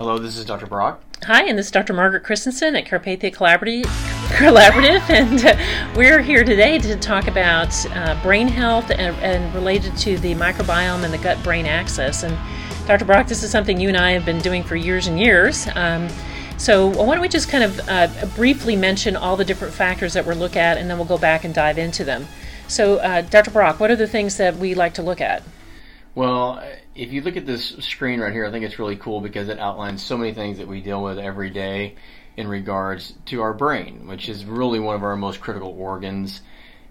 Hello, this is Dr. Brock. Hi, and this is Dr. Margaret Christensen at Carpathia Collaborative, Collaborative and uh, we're here today to talk about uh, brain health and, and, related to the microbiome and the gut-brain axis. And Dr. Brock, this is something you and I have been doing for years and years. Um, so why don't we just kind of uh, briefly mention all the different factors that we'll look at, and then we'll go back and dive into them. So, uh, Dr. Brock, what are the things that we like to look at? Well, if you look at this screen right here, I think it's really cool because it outlines so many things that we deal with every day in regards to our brain, which is really one of our most critical organs.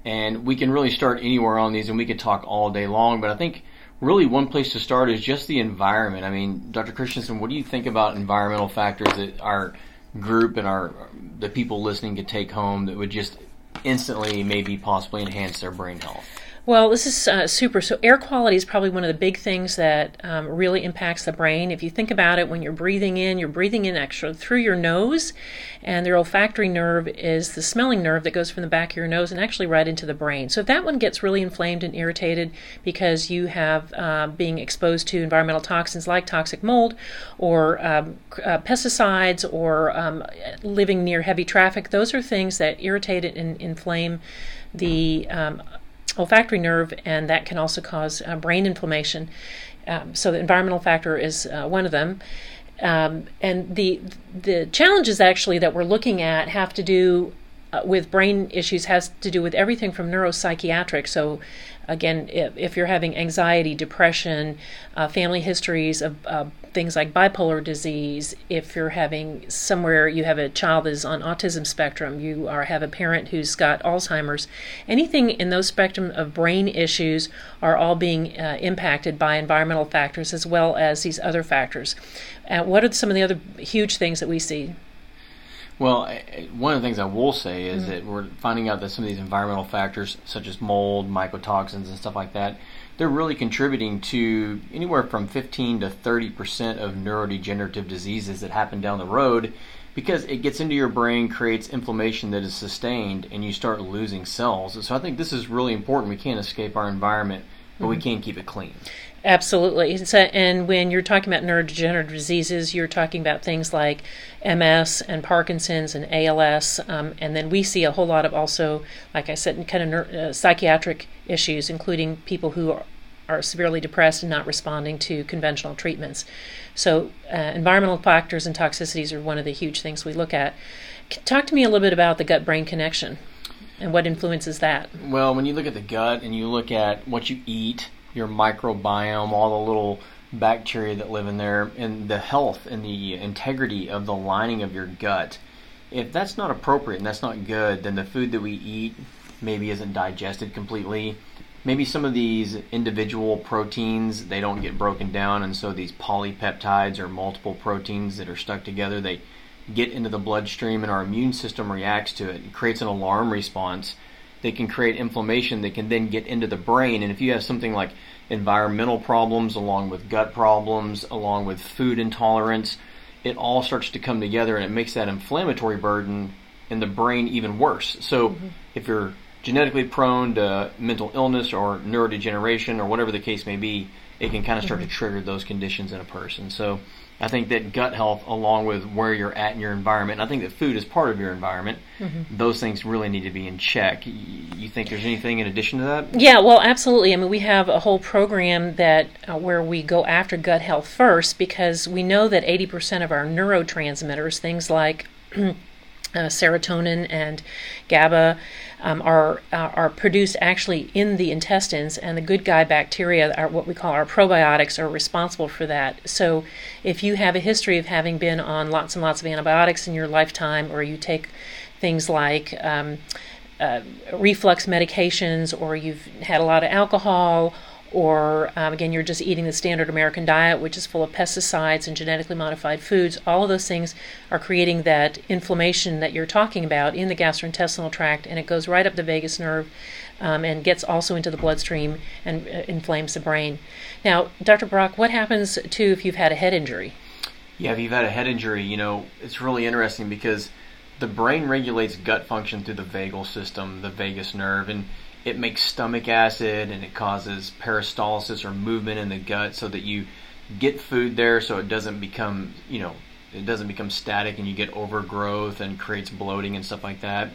And we can really start anywhere on these and we could talk all day long, but I think really one place to start is just the environment. I mean, Dr. Christensen, what do you think about environmental factors that our group and our the people listening could take home that would just instantly maybe possibly enhance their brain health? Well, this is uh, super. So, air quality is probably one of the big things that um, really impacts the brain. If you think about it, when you're breathing in, you're breathing in actually through your nose, and the olfactory nerve is the smelling nerve that goes from the back of your nose and actually right into the brain. So, if that one gets really inflamed and irritated because you have uh, being exposed to environmental toxins like toxic mold or um, uh, pesticides or um, living near heavy traffic, those are things that irritate and inflame the um, olfactory nerve, and that can also cause uh, brain inflammation. Um, so the environmental factor is uh, one of them. Um, and the the challenges actually that we're looking at have to do uh, with brain issues has to do with everything from neuropsychiatric. So again, if, if you're having anxiety, depression, uh, family histories of uh, things like bipolar disease, if you're having somewhere you have a child that is on autism spectrum, you are have a parent who's got Alzheimer's, anything in those spectrum of brain issues are all being uh, impacted by environmental factors as well as these other factors. What are some of the other huge things that we see? Well, one of the things I will say is mm-hmm. that we're finding out that some of these environmental factors, such as mold, mycotoxins, and stuff like that, they're really contributing to anywhere from 15 to 30 percent of neurodegenerative diseases that happen down the road because it gets into your brain, creates inflammation that is sustained, and you start losing cells. So I think this is really important. We can't escape our environment, but mm-hmm. we can keep it clean. Absolutely. and when you're talking about neurodegenerative diseases, you're talking about things like MS and Parkinson's and ALS. Um, and then we see a whole lot of also, like I said, kind of neuro, uh, psychiatric issues, including people who are, are, severely depressed and not responding to conventional treatments. So, uh, environmental factors and toxicities are one of the huge things we look at. Talk to me a little bit about the gut brain connection and what influences that. Well, when you look at the gut and you look at what you eat, your microbiome, all the little bacteria that live in there, and the health and the integrity of the lining of your gut. If that's not appropriate and that's not good, then the food that we eat maybe isn't digested completely. Maybe some of these individual proteins they don't get broken down, and so these polypeptides or multiple proteins that are stuck together they get into the bloodstream, and our immune system reacts to it. It creates an alarm response they can create inflammation that can then get into the brain. And if you have something like environmental problems, along with gut problems, along with food intolerance, it all starts to come together and it makes that inflammatory burden in the brain even worse. So mm-hmm. if you're genetically prone to mental illness or neurodegeneration or whatever the case may be, it can kind of start mm-hmm. to trigger those conditions in a person. So I think that gut health, along with where you're at in your environment, I think that food is part of your environment. Mm-hmm. Those things really need to be in check. You think there's anything in addition to that? Yeah, well, absolutely. I mean, we have a whole program that uh, where we go after gut health first because we know that 80% of our neurotransmitters, things like uh, serotonin and GABA um, are uh, are produced actually in the intestines, and the good guy bacteria are what we call our probiotics are responsible for that. So, if you have a history of having been on lots and lots of antibiotics in your lifetime, or you take things like um, uh, reflux medications, or you've had a lot of alcohol, or um, again, you're just eating the standard American diet, which is full of pesticides and genetically modified foods, all of those things are creating that inflammation that you're talking about in the gastrointestinal tract, and it goes right up the vagus nerve um, and gets also into the bloodstream and uh, inflames the brain. Now, Dr. Brock, what happens to if you've had a head injury? Yeah, if you've had a head injury, you know, it's really interesting because the brain regulates gut function through the vagal system, the vagus nerve, and it makes stomach acid and it causes peristalsis or movement in the gut so that you get food there so it doesn't become, you know, it doesn't become static and you get overgrowth and creates bloating and stuff like that.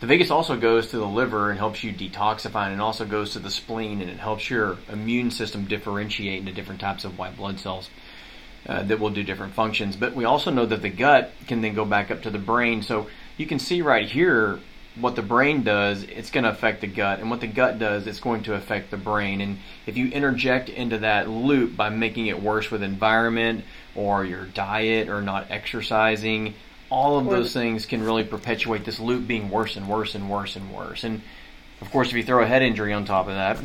The vagus also goes to the liver and helps you detoxify, and it also goes to the spleen and it helps your immune system differentiate into different types of white blood cells uh, that will do different functions. But we also know that the gut can then go back up to the brain. So you can see right here what the brain does, it's going to affect the gut, and what the gut does, it's going to affect the brain. And if you interject into that loop by making it worse with environment or your diet or not exercising, all of those things can really perpetuate this loop being worse and worse and worse and worse. And of course, if you throw a head injury on top of that,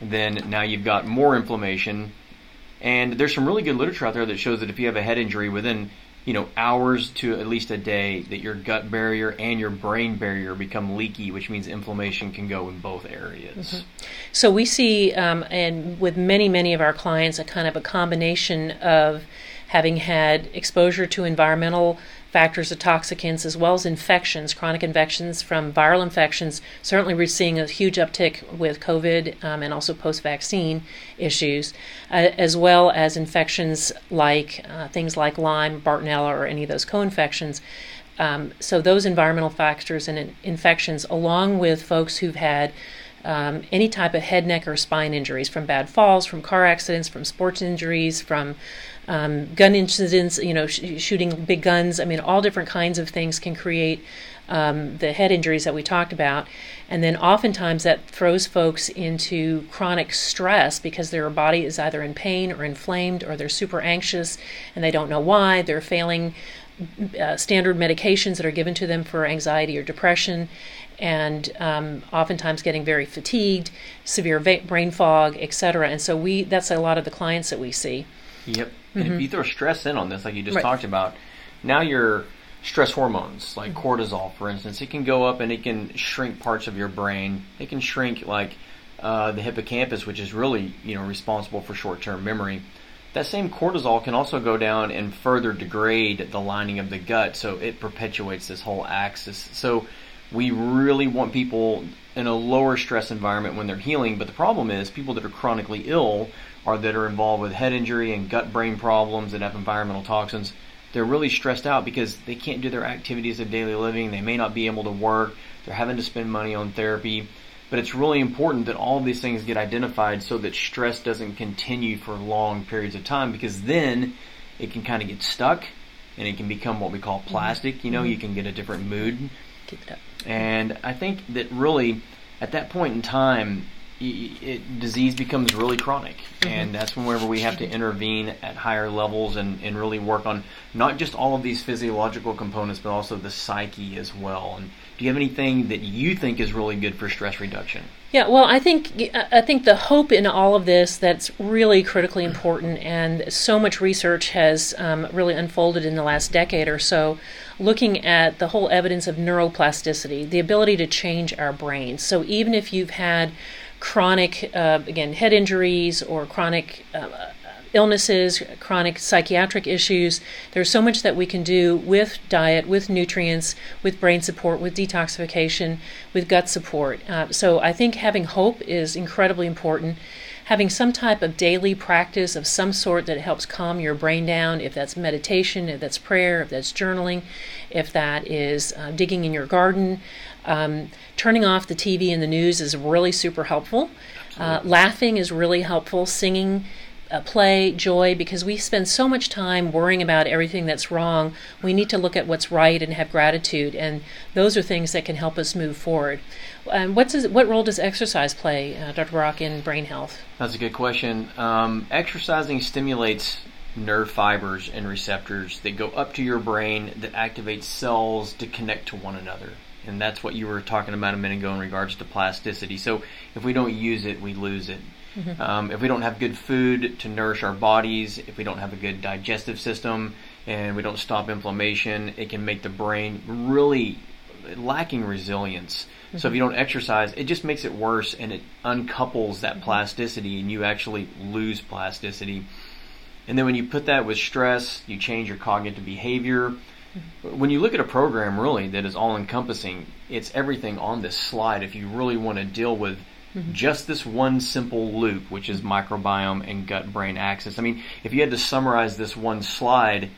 then now you've got more inflammation. And there's some really good literature out there that shows that if you have a head injury within you know hours to at least a day that your gut barrier and your brain barrier become leaky which means inflammation can go in both areas mm-hmm. so we see um, and with many many of our clients a kind of a combination of having had exposure to environmental factors of toxicants as well as infections, chronic infections from viral infections. Certainly, we're seeing a huge uptick with COVID um, and also post vaccine issues, uh, as well as infections like uh, things like Lyme, Bartonella, or any of those co infections. Um, so, those environmental factors and in- infections, along with folks who've had um, any type of head, neck, or spine injuries from bad falls, from car accidents, from sports injuries, from um, gun incidents, you know, sh- shooting big guns. I mean, all different kinds of things can create um, the head injuries that we talked about. And then oftentimes that throws folks into chronic stress because their body is either in pain or inflamed or they're super anxious and they don't know why. They're failing uh, standard medications that are given to them for anxiety or depression and um, oftentimes getting very fatigued, severe va- brain fog, etc. And so we that's a lot of the clients that we see. Yep. Mm-hmm. And if mm-hmm. you throw stress in on this, like you just right. talked about, now your stress hormones, like mm-hmm. cortisol, for instance, it can go up and it can shrink parts of your brain. It can shrink like uh, the hippocampus, which is really you know responsible for short-term memory. That same cortisol can also go down and further degrade the lining of the gut, so it perpetuates this whole axis. So we really want people in a lower stress environment when they're healing. But the problem is people that are chronically ill or that are involved with head injury and gut brain problems that have environmental toxins, they're really stressed out because they can't do their activities of daily living. They may not be able to work. They're having to spend money on therapy. But it's really important that all of these things get identified so that stress doesn't continue for long periods of time because then it can kind of get stuck and it can become what we call plastic. You know, mm-hmm. you can get a different mood. And I think that really, at that point in time, it, disease becomes really chronic, mm-hmm. and that's whenever we have to intervene at higher levels and, and really work on not just all of these physiological components, but also the psyche as well. And do you have anything that you think is really good for stress reduction? Yeah, well, I think I think the hope in all of this that's really critically important, and so much research has um, really unfolded in the last decade or so, looking at the whole evidence of neuroplasticity, the ability to change our brains. So even if you've had chronic, uh, again, head injuries or chronic uh, illnesses, chronic psychiatric issues. There's so much that we can do with diet, with nutrients, with brain support, with detoxification, with gut support. Uh, so I think having hope is incredibly important. Having some type of daily practice of some sort that helps calm your brain down, if that's meditation, if that's prayer, if that's journaling, if that is uh, digging in your garden, um, turning off the TV and the news is really super helpful. Uh, laughing is really helpful. Singing, uh, play, joy, because we spend so much time worrying about everything that's wrong. We need to look at what's right and have gratitude, and those are things that can help us move forward. Um, what's what role does exercise play, uh, Dr. Brock, in brain health? That's a good question. Um, exercising stimulates nerve fibers and receptors that go up to your brain that activate cells to connect to one another and that's what you were talking about a minute ago in regards to plasticity. So if we don't use it, we lose it. Mm-hmm. Um, if we don't have good food to nourish our bodies, if we don't have a good digestive system, and we don't stop inflammation, it can make the brain really lacking resilience. Mm-hmm. So if you don't exercise, it just makes it worse, and it uncouples that mm-hmm. plasticity, and you actually lose plasticity. And then when you put that with stress, you change your cognitive behavior when you look at a program really that is all encompassing, it's everything on this slide. If you really want to deal with Mm-hmm. Just this one simple loop, which is microbiome and gut brain axis. I mean, if you had to summarize this one slide,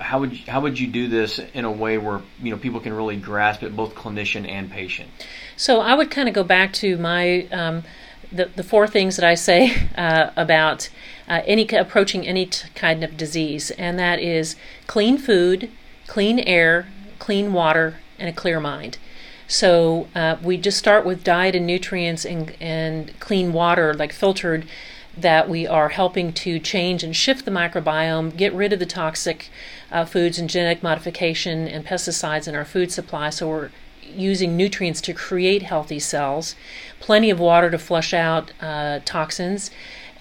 how would you, how would you do this in a way where you know people can really grasp it, both clinician and patient? So I would kind of go back to my um, the the four things that I say uh, about uh, any approaching any t- kind of disease, and that is clean food, clean air, clean water, and a clear mind. So uh, we just start with diet and nutrients and, and clean water, like filtered, that we are helping to change and shift the microbiome, get rid of the toxic uh, foods and genetic modification and pesticides in our food supply. So we're using nutrients to create healthy cells, plenty of water to flush out uh, toxins.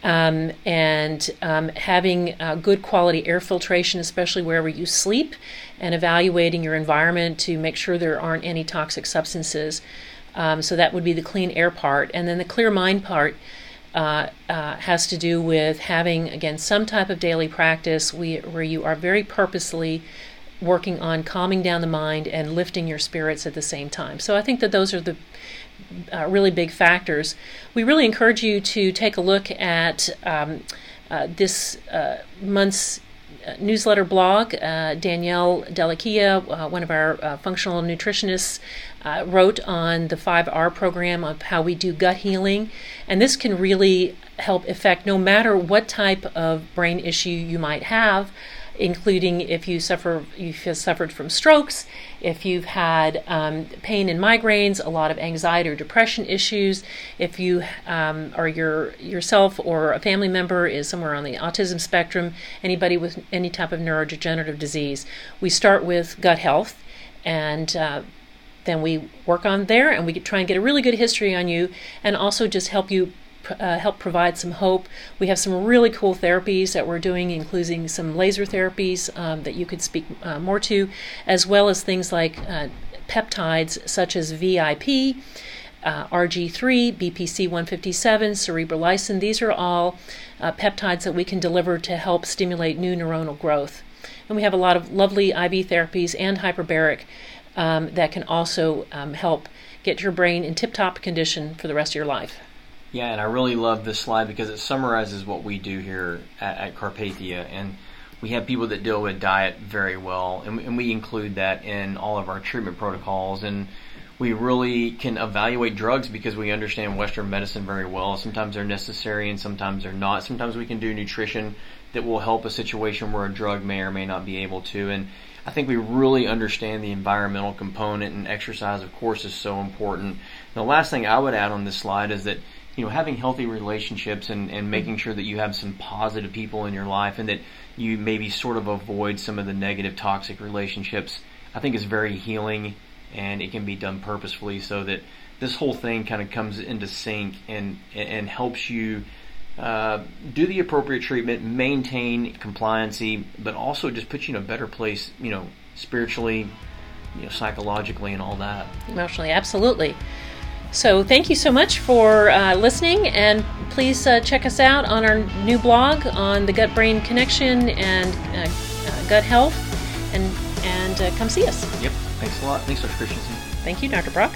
Um, and um, having uh, good quality air filtration, especially wherever you sleep, and evaluating your environment to make sure there aren't any toxic substances. Um, so that would be the clean air part. And then the clear mind part uh, uh, has to do with having, again, some type of daily practice where you are very purposely working on calming down the mind and lifting your spirits at the same time. So I think that those are the uh, really big factors. We really encourage you to take a look at um, uh, this uh, month's uh, newsletter blog. Uh, Danielle Delakia, uh, one of our functional nutritionists, wrote on the 5R program of how we do gut healing. And this can really help affect no matter what type of brain issue you might have including if you suffer you've suffered from strokes, if you've had um, pain and migraines, a lot of anxiety or depression issues, if you um, or your yourself or a family member is somewhere on the autism spectrum, anybody with any type of neurodegenerative disease, we start with gut health and. Uh, then we work on there and we try and get a really good history on you and also just help you uh, help provide some hope. We have some really cool therapies that we're doing, including some laser therapies um, that you could speak uh, more to, as well as things like uh, peptides such as VIP. Uh, RG3, BPC 157, cerebrolysin, these are all uh, peptides that we can deliver to help stimulate new neuronal growth. And we have a lot of lovely IV therapies and hyperbaric um, that can also um, help get your brain in tip top condition for the rest of your life. Yeah, and I really love this slide because it summarizes what we do here at, at Carpathia. And we have people that deal with diet very well, and, and we include that in all of our treatment protocols. And we really can evaluate drugs because we understand Western medicine very well. Sometimes they're necessary and sometimes they're not. Sometimes we can do nutrition that will help a situation where a drug may or may not be able to. And I think we really understand the environmental component, and exercise, of course, is so important. the last thing I would add on this slide is that you know having healthy relationships and, and making sure that you have some positive people in your life and that you maybe sort of avoid some of the negative toxic relationships i think is very healing and it can be done purposefully so that this whole thing kind of comes into sync and and helps you uh, do the appropriate treatment, maintain compliancy, but also just put you in a better place, you know, spiritually, you know, psychologically, and all that. Emotionally, absolutely. So, thank you so much for uh, listening, and please uh, check us out on our new blog on the gut brain connection and uh, uh gut health, and and uh, come see us. Yep. Thanks a lot. Thanks, Dr. Christensen. Thank you, Dr. Brock.